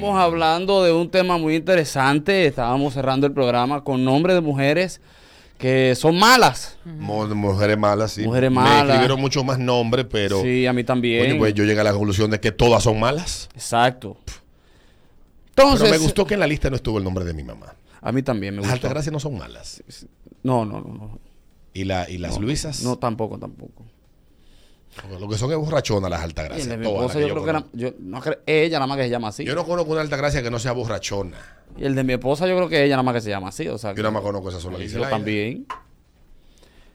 Estábamos hablando de un tema muy interesante. Estábamos cerrando el programa con nombres de mujeres que son malas. Mu- Mujeres malas, sí. Mujeres Me malas. escribieron mucho más nombres, pero. sí, a mí también. Coño, pues yo llegué a la conclusión de que todas son malas. Exacto. Pero Entonces, me gustó que en la lista no estuvo el nombre de mi mamá. a mí también me Las gustó. Altagracias no son malas. No, no, no, no. ¿Y, la, y las Luisas? No, tampoco, tampoco. Lo que son es borrachonas las Y el Altagracias. de mi esposa yo creo que conozco. era, yo, no cre- ella nada más que se llama así. Yo no conozco una Altagracia que no sea borrachona. Y el de mi esposa yo creo que ella nada más que se llama así. O sea, Yo que- nada más conozco esa sola. yo también.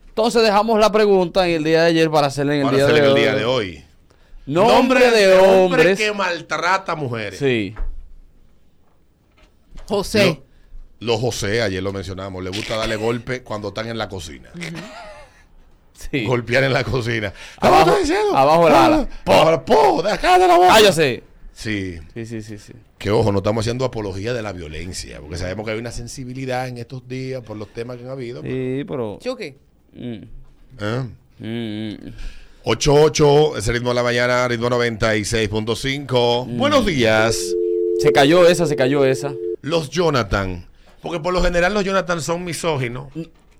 Entonces dejamos la pregunta en el día de ayer para hacerla en el, Para día, hacer de en el hoy. día de hoy. Nombre de hombres. que maltrata a mujeres. Sí. José. Los José, ayer lo mencionamos, le gusta darle golpe cuando están en la cocina. Sí. Golpear en la cocina. Abajo- ¿Qué estás diciendo? abajo el Ah, ala. Po, po, de acá de la boca. Ah, yo sé. Sí, Sí, sí, sí, sí. que ojo, no estamos haciendo apología de la violencia, porque sabemos que hay una sensibilidad en estos días por los temas que han habido. Sí, pero. Chucky. Mm, ¿Eh? mm, mm. 8-8, ese ritmo de la mañana, ritmo 96.5. Mm. Buenos días, Se cayó esa, se cayó esa. los Jonathan. Porque por lo general los Jonathan son misóginos.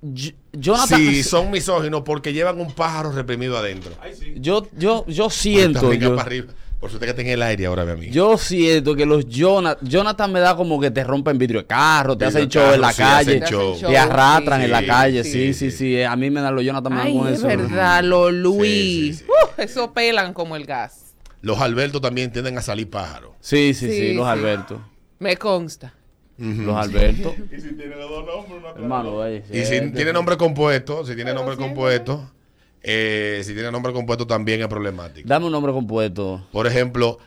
Yo- Jonathan. Sí, son misóginos porque llevan un pájaro reprimido adentro. Yo, yo, yo siento. Yo, para arriba. Por suerte que está en el aire ahora, mi amigo. yo siento que los Jonathan. Jonathan me da como que te rompen vidrio de carro, te Vidrio hacen show carro, en la sí, calle, show. te arrastran Sí, en la calle. sí, Sí, sí, sí. sí. A mí me dan los Jonathan me dan Ay, con es eso. verdad, los Luis. Sí, sí, sí. Uh, eso pelan como el gas. Los Albertos también tienden a salir pájaros. Sí, sí, sí, Sí, los sí. Albertos. Me consta. Los Albertos. Y si tiene los dos nombres, no Hermano, oye, Y si tiene nombre compuesto, si tiene Pero nombre compuesto, eh, si tiene nombre compuesto también es problemático. Dame un nombre compuesto. Por ejemplo,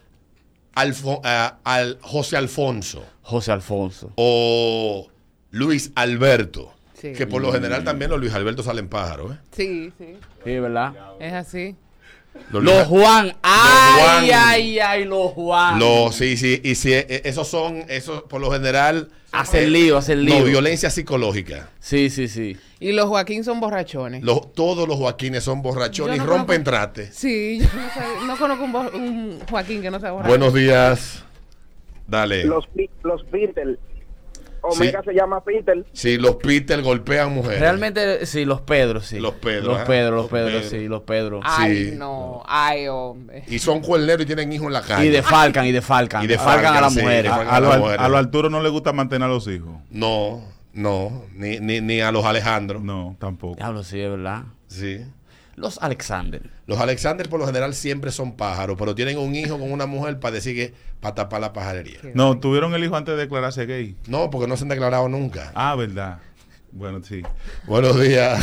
Alfo- ah, al José Alfonso José Alfonso. o Luis Alberto. Sí. Que por lo general también los Luis Alberto salen pájaros. ¿eh? Sí, sí. Sí, ¿verdad? Es así. Los, Juan. Ay, Juan. ay, ay, los Juan. los- sí, sí. Y si eh, esos son, esos por lo general. Hacen lío, hacen lío. No, violencia psicológica. Sí, sí, sí. Y los Joaquín son borrachones. Los- todos los Joaquines son borrachones y no rompen conozco- trate. Sí, yo no, sé- no conozco un, bo- un Joaquín que no sea borracho. Buenos días. Dale. Los, los Peter. Omega Sí. se llama Peter. Sí, los Peter golpean mujeres. Realmente, sí, los Pedros, sí. Los Pedros, Los. Pedros, los Los Pedros, Pedros. sí, los Pedros. Ay, Sí. no. Ay, hombre. Y son cuerneros y tienen hijos en la calle. Y defalcan, y defalcan. Y defalcan a las sí, mujeres. A, a, las lo, Al- mujeres. a lo Arturo no le gusta mantener a los hijos. No, no, ni, ni, ni a los Alejandros. No, tampoco. Diablo, sí, es verdad. Sí. Los Alexander. Los Alexander por lo general siempre son pájaros, pero tienen un hijo con una mujer para decir que para tapar la pajarería. No, tuvieron el hijo antes de declararse gay. No, porque no se han declarado nunca. Ah, verdad. Bueno, sí. Buenos días.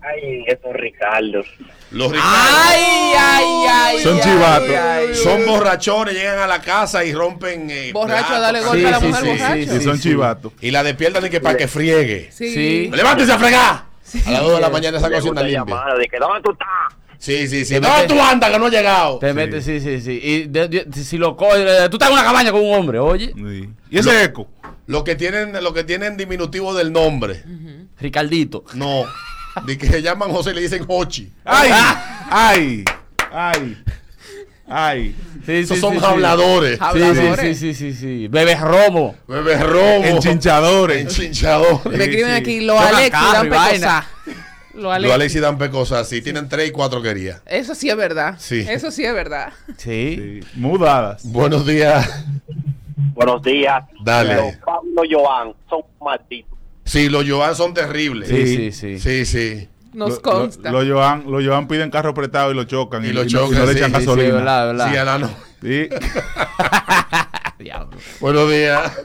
Ay, eso Ricardo. Los Ricardo Ay, ay, ay. Son chivatos. ay. son borrachones, llegan a la casa y rompen. eh, Borracho, platos, dale golpe Sí, a la sí, mujer sí, borracho. Sí, son sí. chivatos. Y la despiertan y que para que friegue. Sí. Sí. ¡Levántese a fregar! A las 2 de la mañana esa cocina limpia. de que ¿dónde tú estás? Sí, sí, sí. Te ¿Dónde metes- tú andas que no has llegado? Te metes, sí, sí, sí. Y de- de- si lo coges, eh, tú estás en una cabaña con un hombre, oye. Sí. ¿Y ese eco? Lo que tienen, lo que tienen diminutivo del nombre. Ricardito. No. De que se llaman José y le dicen Hochi. ¡Ay! ¡Ay! ¡Ay! ¡Ay! Sí, Esos sí, son sí, habladores. Habladores. sí, sí, sí, sí. Bebes romo. Bebes robo. Enchinchadores. Enchinchadores. Me escriben aquí, los Alex dan y vaina. pecosa. Los Los Alex. Alexis dan pecosas. Sí, tienen tres y cuatro querías. Eso sí es verdad. Sí. Eso sí es verdad. Sí. Sí. Mudadas. Buenos días. Buenos días. Dale. Los Pablo Joan son malditos. Sí, los Joan son terribles. Sí, sí, sí. Sí, sí. Nos Lo- consta. Lo, lo Joan, lo Joan piden carro prestado y lo chocan. Y Y, lo y no- y chocan, no le sí, echan sí, Sí, gasolina. verdad. Sí, Alano. Sí. Diablo. Buenos días.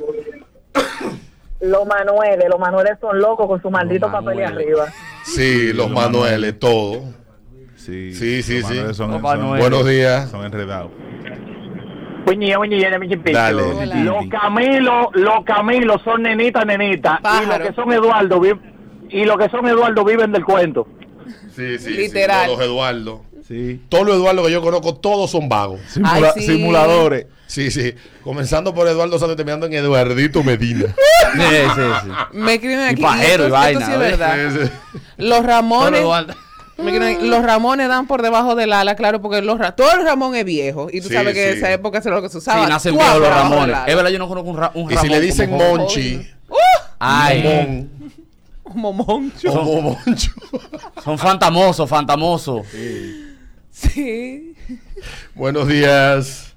Los Manueles, los Manueles son locos con su maldito papel y Manueles. arriba. Sí, los los Manueles, todo. Sí, Sí, sí, Los sí. Manueles Son, Los son- Manueles. Buenos días. son enredados. Dale. Los Camilos, los Camilos son nenitas, nenitas. Y los que son Eduardo, vi- y los que son Eduardo viven del cuento. Sí, sí. Literal. Sí, todos Eduardo. Sí. Todos los Eduardo que yo conozco, todos son vagos. Simula- sí. Simuladores. Sí, sí. Comenzando por Eduardo Santos y terminando en Eduardito Medina. Sí, sí, sí. Me escriben Y aquí. pajero y esto- vaina, esto sí es. Sí, sí. Los Ramones. Los Ramones dan por debajo del ala, claro, porque los Ra- todo el Ramón es viejo. Y tú Sí, sabes que en sí. esa época eso era lo que se Sí, usaba. nacen Tú viejos los Ramones. Es verdad, yo no conozco un, ra un Y Ramón. si le dicen. Monchi, Ay, Momón, Como moncho. o Moncho. son fantamosos, fantamosos. Sí. Buenos días.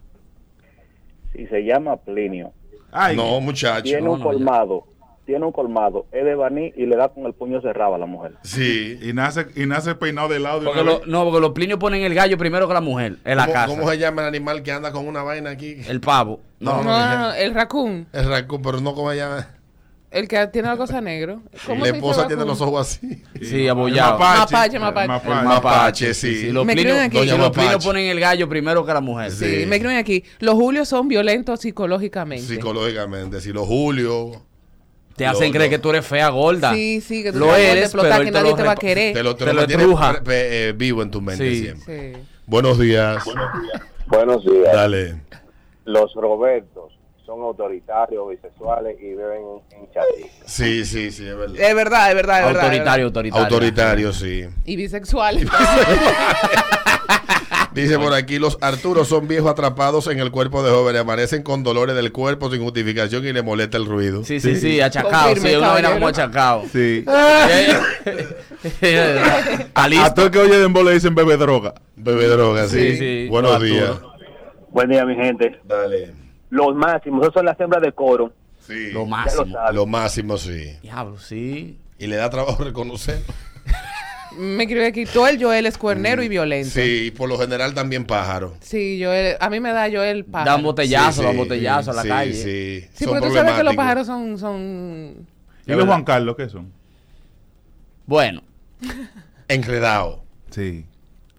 Si se llama Plinio, Ay, No, muchacho. tiene no, un no, ya. colmado, tiene un colmado, es de Baní y le da con el puño cerrado a la mujer. Sí. y nace, y nace peinado de lado de Porque una lo- vez. no, porque los plinios ponen el gallo primero que la mujer en la ¿Cómo, casa. cómo se llama el animal que anda con una vaina aquí? El pavo. No, No, No, no, no, el raccoon. El raccoon, pero no como se llama. El que tiene la cosa negro. ¿Cómo La se esposa tiene los ojos así. Sí, abollado. Mapache, mapache. Mapache, mapache, sí. sí. Los aquí. Doña los Mapache. plinios ponen el gallo primero que la mujer. Sí. Sí, me escriben aquí. Los Julios son violentos psicológicamente. Psicológicamente. Si los Julio. Te hacen Lo- creer lo- que tú eres fea gorda. Sí, sí, que tú Lo eres, explotar, pero que te nadie lo te va a querer. Te lo, te Te lo eh, vivo en tu mente Sí. siempre. Sí. Buenos días. Buenos días. Dale. Los Robertos son autoritarios, bisexuales y beben en chasis. Sí, sí, sí, es verdad. Es verdad, es verdad, es verdad. Autoritario, autoritario. Autoritario, sí. Y bisexual. Dice por aquí, los Arturos son viejos atrapados en el cuerpo de jóvenes, amanecen con dolores del cuerpo sin justificación y le molesta el ruido. Sí, sí, sí, achacado. Sí, una vaina como achacado. Sí. A todo el que oye de le dicen bebe droga. Bebe droga, sí. Sí, sí. Buenos días. Buen día, mi gente. Dale. Los máximos, esos son las hembras de coro. Sí. Lo máximo. sabes. Lo máximo, sí. Diablo, sí. Y le da trabajo reconocer. Me escribe aquí. Todo el Joel es cuernero y violento. Sí, y por lo general también pájaro. Sí, Joel. A mí me da Joel pájaro. Dan botellazo, Sí, dan sí, botellazo a la sí, calle. Sí, Sí, porque tú sabes que los pájaros son... son... ¿Y los Juan Carlos qué son? Bueno, Enredado. Sí.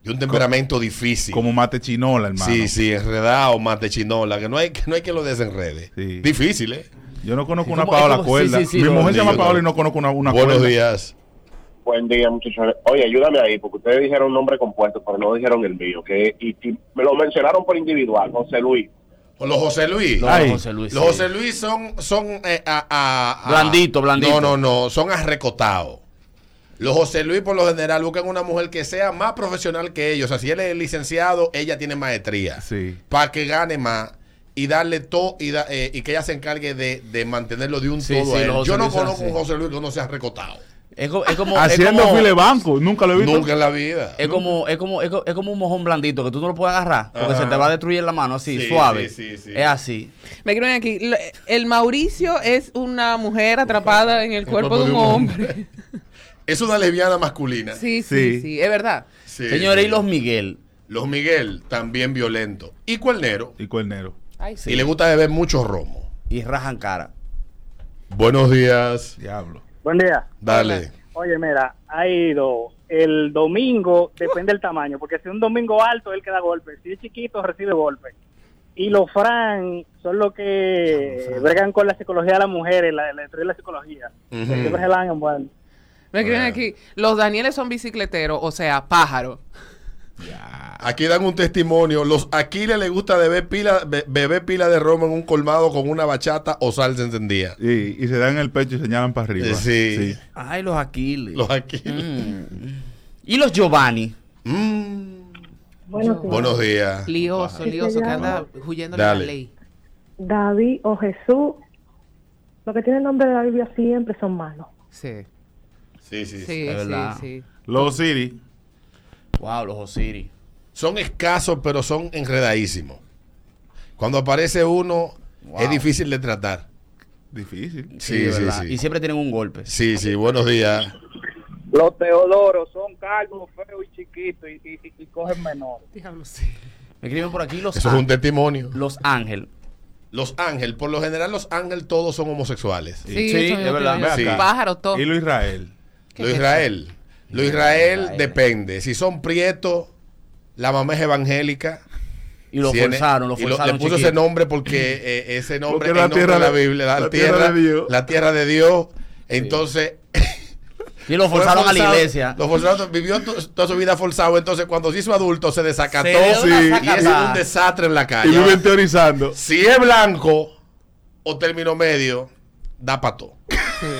Y un temperamento difícil. Como mate chinola, hermano. Sí, sí, enredado, mate chinola, que no hay que, no hay que lo desenrede. Sí. Difícil, ¿eh? Yo no conozco Sí, una Paola como- cuerda. sí, sí, sí, Mi mujer se llama Paola y no conozco una, una Buenos cuerda. días. Buen día, muchachos. Oye, ayúdame ahí, porque ustedes dijeron un nombre compuesto, pero no dijeron el mío, que y, y me lo mencionaron por individual, José Luis. Los José Luis. los Ay. José Luis. Los sí. José Luis son, son eh, a, a- a- Blandito, blandito. No, no, no, son arrecotados. Los José Luis por lo general buscan una mujer que sea más profesional que ellos. O sea, si él es licenciado, ella tiene maestría. Sí. Para que gane más y darle todo y, da- eh, y que ella se encargue de, de mantenerlo de un Sí, todo sí, a él. los José Yo no conozco un. José Luis que no sea recotado. Es, co- es como. es Haciendo como- file banco. Nunca lo he visto. Nunca en la vida. Es como, es, como, es, co- es como un mojón blandito que tú no lo puedes agarrar porque Ajá. se te va a destruir la mano así, Sí, suave. sí, sí, sí. Es así. Me escriben aquí. El Mauricio es una mujer atrapada en el cuerpo de un hombre. Es una lesbiana masculina. Sí, sí, Sí. sí. Es verdad. Sí, Señores, sí. y los Miguel. Los Miguel, también violento. Y cuernero. Y cuernero. Ay, sí. Y le gusta beber mucho romo. Y rajan cara. Buenos días. Diablo. Buen día. Dale. Oye, mira, ha ido el domingo, depende del tamaño, porque si es un domingo alto, él queda golpe. Si es chiquito, recibe golpe. Y los Fran son los que bregan con la psicología de las mujeres, la, la, la, la psicología. Ujú. Que Me escriben Bueno. aquí. Los Danieles son bicicleteros, o sea, pájaros. Aquí dan un testimonio. Los Aquiles les gusta beber pila, be- beber pila de romo en un colmado con una bachata o salsa encendida. Y, y se dan en el pecho y señalan para arriba. Sí. Ay, los Aquiles. Los Aquiles. Mm. Y los Giovanni. Mm. Buenos días. Buenos días. Lioso, ¿Qué lioso, que anda huyendo de la ley. David o Jesús, lo que tiene el nombre de la Biblia siempre son malos. Sí, Sí, sí, sí, sí. sí, es verdad. sí. Los Siri. Wow, los Osiris. Son escasos, pero son enredadísimos. Cuando aparece uno, Wow. es difícil de tratar. Difícil. Sí, sí, sí. Y siempre tienen un golpe. Sí, sí. Buenos días. Los Teodoros son calvos, feos y chiquitos y, y, y cogen menores. Diablo, sí. Me escriben por aquí los Eso es un Ángel. testimonio. Los Ángel. Los Ángel, por lo general, los Ángel todos son homosexuales. Sí, Sí, es verdad. creo. Ve acá. Pájaro, todo. Y lo Israel. ¿Qué Lo Israel. Lo Israel Israel. depende. Si son prietos, la mamá es evangélica. Y lo Si forzaron, lo y forzaron. le puso chiquito. ese nombre porque eh, ese nombre Porque es la nombre tierra de la Biblia, la, la tierra, tierra de Dios. La tierra de Dios. Entonces. Y lo forzaron a la iglesia. Lo forzaron, vivió to- toda su vida forzado. Entonces, cuando se hizo adulto, se desacató. Se una y es un desastre en la Y calle. viven teorizando. Si es blanco o término medio, da para todo.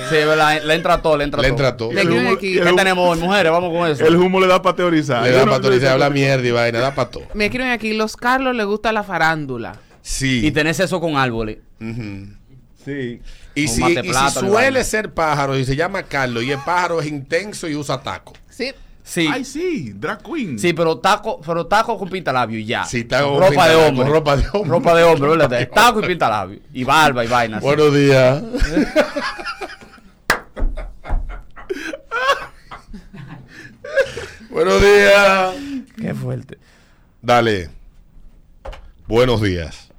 Sí, es verdad, le entra todo, le entra Le todo. entra todo. Le humo- ¿Qué humo- tenemos hoy, mujeres? Vamos con eso. El humo le da para teorizar. Le da no- para autorizar, habla mierda y vaina, da para todo. Me escriben aquí, los Carlos les gusta la farándula. Sí. Y tenés eso con árboles. Sí. Y si, y si suele vaina. ser pájaro y se llama Carlos y el pájaro es intenso y usa taco. Sí. Sí. Ay, sí, drag queen. Sí, pero taco, pero taco con pintalabio y ya. Sí, taco con ropa de pintalabio, hombre. ropa de hombre. Ropa de hombre, ¿verdad? Taco y pintalabio. Y barba y vaina. así. Buenos días. Buenos días. Qué fuerte. Dale. Buenos días.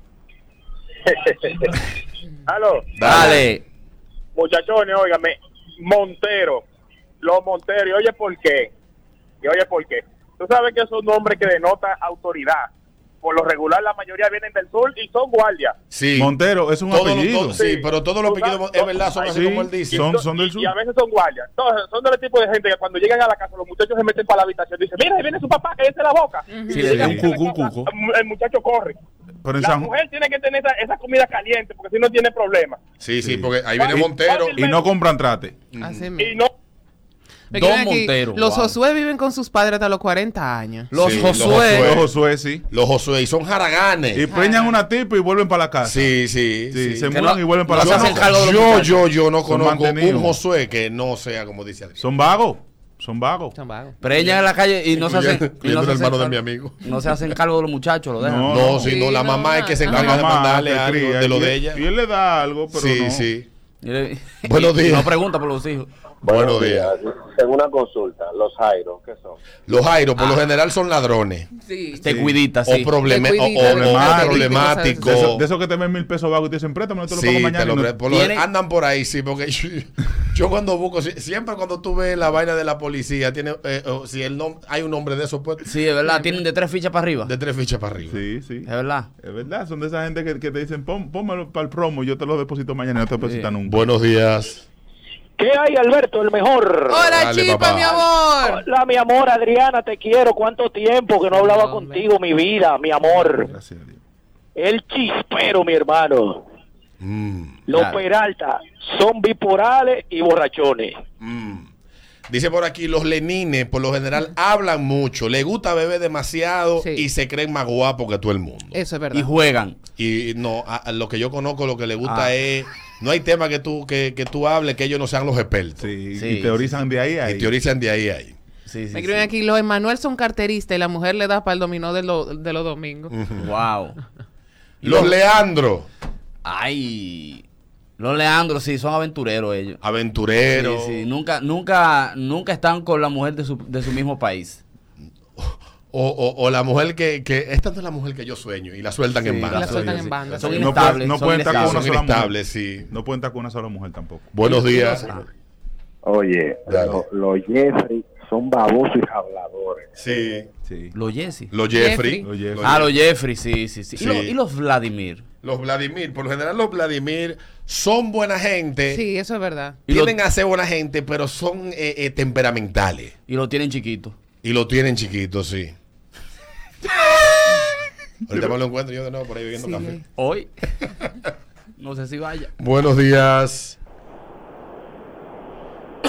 Aló, Dale. muchachones, óigame, Montero, los Monteros, y oye por qué, y oye por qué. Tú sabes que es un nombre que denota autoridad. Por lo regular, la mayoría vienen del sur y son guardias. Sí. Montero es un Todos los- apellido. todos- sí, pero todos los apellidos, es verdad, son así Sí, como él dice. son, son del sur. Y a veces son guardias. Entonces, son del tipo de gente que cuando llegan a la casa, los muchachos se meten para la habitación y dicen, mira, ahí viene su papá, cállese la boca. Sí, Y un a la cuco, un cuco. El muchacho corre. Pero La San mujer tiene que tener esa, esa comida caliente porque si no tiene problema. Sí, sí, Sí. porque ahí viene Montero. Y no compran trate. Así Y mismo. no Don Montero, Los wow. Josué viven con sus padres hasta los 40 años. Los Sí, Josué. Josué. Los Josué, sí. Los Josué, y son jaraganes. Y preñan una tipa y vuelven para la casa. Sí, sí, Sí, sí. se mudan no- y vuelven para no la casa. cargo yo, yo, yo no Son conozco un Josué que no sea como dice Adrián. Son vagos. Son vagos. Son vagos. Preñan en la calle y no se hacen. y no se el hacen hermano de cargo- mi amigo. No se hacen cargo de los muchachos, lo dejan. No, No, no. sino Sí, la no, mamá es que se La encarga de mandarle algo de lo de ella. Y él le da algo, pero Sí, sí. Buenos días. no pregunta por los hijos. Buenos días. Tengo una consulta. Los Jairo, ¿qué son? Los Jairo, por lo general, son ladrones. Sí. Te Sí. cuidita, O, sí. Te o- cuidita, o- o problemático, problemáticos. De eso, de eso que te ven mil pesos vagos y te dicen, préstame, no te lo pago Sí, mañana. te lo y no- pre- por lo- Tiene- andan por ahí, sí, porque yo, yo cuando busco, si- siempre cuando tú ves la vaina de la policía, tiene, eh, si el nom- hay un nombre de esos, pues, Sí, es verdad. Tienen de tres fichas para arriba. de tres fichas para arriba. Sí, sí. Es verdad. Es verdad, son de esa gente que, que te dicen, pónmelo para el promo, yo te lo deposito mañana y no te depositan Sí. nunca. Buenos días. ¿Qué hay, Alberto, el mejor? Hola, Dale, Chipa, papá. mi amor. Hola, mi amor, Adriana, te quiero. ¿Cuánto tiempo que no hablaba contigo, mi vida, mi amor? Gracias a Dios. El chispero, mi hermano. Mm, Los Claro. Peralta son bipolares y borrachones. mm. Dice por aquí, los lenines por lo general hablan mucho, le gusta beber demasiado Sí. y se creen más guapos que todo el mundo. Eso es verdad. Y juegan. Y no, a, a lo que yo conozco, lo que le gusta Ah. es, no hay tema que tú, que, que tú hables que ellos no sean los expertos. Sí, Sí, y teorizan de ahí a Y ahí. teorizan de ahí a ahí. Sí, sí. Me escriben sí. aquí, los Emanuel son carteristas y la mujer le da para el dominó de, lo- de los domingos. Wow. Los Leandro, Ay. Los Leandros, sí, son aventureros ellos. aventureros. Sí, sí. Nunca, nunca, nunca están con la mujer de su, de su mismo país. O, o- o la mujer que, que, esta no es la mujer que yo sueño y la sueltan Sí, en banda. la sueltan sí, en sí. banda. Son No puede- inestables. no pueden estar con una sola inestables, sí. No pueden estar con una sola mujer tampoco. Buenos días. Ah, Oye, Dale. lo- los Jeffrey son babosos y habladores. Sí. Sí. Los Jesse. Los Jeffrey. Jeffrey. Los Jeffrey. Ah, los Jeffrey, sí, sí, sí. Sí. ¿Y, los, y los Vladimir. Los Vladimir. Por lo general, los Vladimir son buena gente. Sí, eso es verdad. Y lo- a ser buena gente, pero son eh, eh, temperamentales. Y lo tienen chiquito. Y lo tienen chiquitos, sí. Ahorita me lo encuentro yo de nuevo por ahí bebiendo Sí, café. Hoy. no sé si vaya. Buenos días.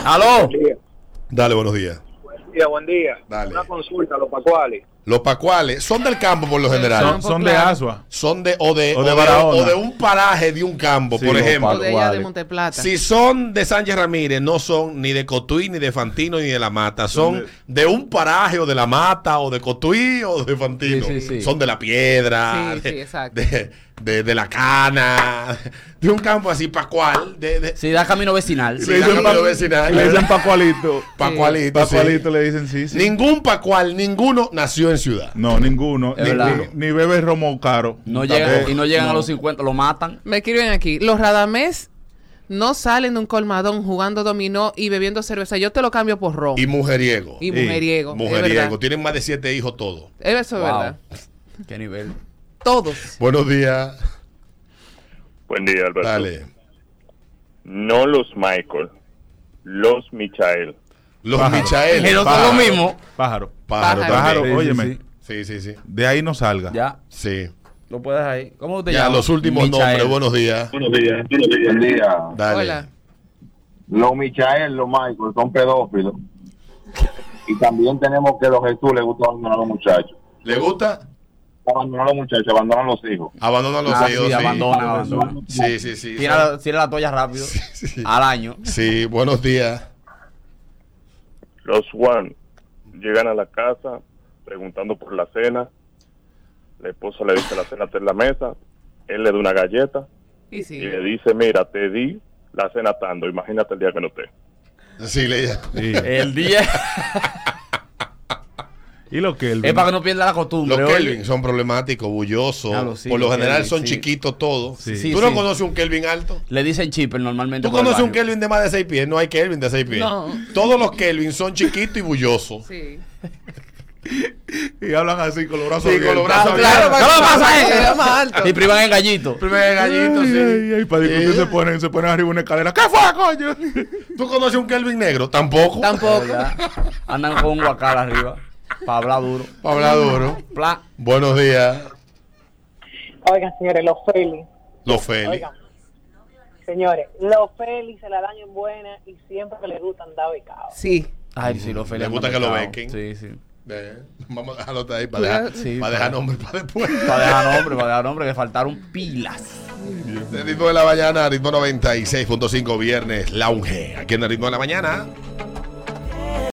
¡Aló! Dale, buenos días. Buen día, buen día. Dale. Una consulta, los pacuales. Los pacuales son del campo por lo general. Son, de. Asua. Son de o de, O de o o de un paraje de un campo, Sí, por ejemplo. O de allá de Monteplata. Si son de Sánchez Ramírez, no son ni de Cotuí, ni de Fantino, ni de La Mata. Son de un paraje o de La Mata, o de Cotuí, o de Fantino. Sí, sí, sí. Son de La Piedra, Sí, de, sí, exacto. De, de- La Cana, de un campo así, Pacual. De, de, Sí, da camino vecinal. Sí, da camino vecinal. Le dicen Pacualito. Pacualito. sí. Pacualito le dicen sí, sí. Ningún Pacual, ninguno nació en ciudad. No, ninguno. Ni, ni, ni bebe romo caro. No llegan, y no llegan a los 50, lo matan. Me escriben aquí, los Radamés no salen de un colmadón jugando dominó y bebiendo cerveza. Yo te lo cambio por ron. Y mujeriego. Y mujeriego. mujeriego. Tienen más de siete hijos todos. Eso es Wow. verdad. Qué nivel. Todos. Buenos días. Buen día, Alberto. Dale. No los Michael, los Michael. Los Pájaro. Michael. Pero son Pájaro. lo mismo. Pájaro. Pájaro, Pájaro. Sí, sí, óyeme. sí. Sí, sí. De ahí no salga. Ya, Sí. lo puedes ahí. ¿Cómo te Ya, llamas? los últimos Michael. nombres. Buenos días. Buen día. Dale. Hola. Los Michael, los Michael son pedófilos. Y también tenemos que los Jesús les gusta a los muchachos. ¿Le gusta? Abandonar a los muchachos, abandonar a los hijos. Abandona a los Ah, hijos. sí, sí. abandona, abandona. Sí, sí, sí. Tira, la- tira la toalla rápido. sí. Al año. Sí, buenos días. Los Juan llegan a la casa preguntando por la cena. La esposa le dice la cena está en la mesa. Él le da una galleta Y sí. y le dice, mira, te di la cena tanto. Imagínate el día que no esté. Sí, le Sí. El día Y lo que él. es para que no pierda la costumbre. Los. Kelvin son problemáticos, bullosos. Claro, sí, Por lo los general Kelvin, son sí. chiquitos todos. Sí. Sí, ¿Tú no sí. conoces un Kelvin alto? Le dicen chipper normalmente. ¿Tú el conoces un. Kelvin de más de 6 pies? No hay Kelvin de 6 pies. No. Todos los Kelvin son chiquitos y bullosos. Sí. Y hablan así con los brazos Sí, con los brazos Claro. ¿qué le pasa más alto. Y privan el gallito. Primer gallito, sí. Ay, ay, para discutir se ponen, se ponen arriba una escalera. ¿Qué fue, coño? ¿Tú conoces un Kelvin negro? Tampoco. Tampoco. Andan con un guacal arriba. Para hablar duro. Para hablar duro. Pla. Buenos días. Oigan, señores, los Félix. Los Félix. Oigan, señores, los Félix se la dan en buena y siempre les gusta andar becados. Sí. Ay, sí, lo Le gusta que lo bequen. Sí, sí. Eh, Vamos a dejarlo ahí para dejar, Sí, para dejar nombre para después. Para dejar nombre, para dejar nombre, que faltaron pilas. El ritmo de la mañana, ritmo 96.5 viernes, lounge. Aquí en el ritmo de la mañana.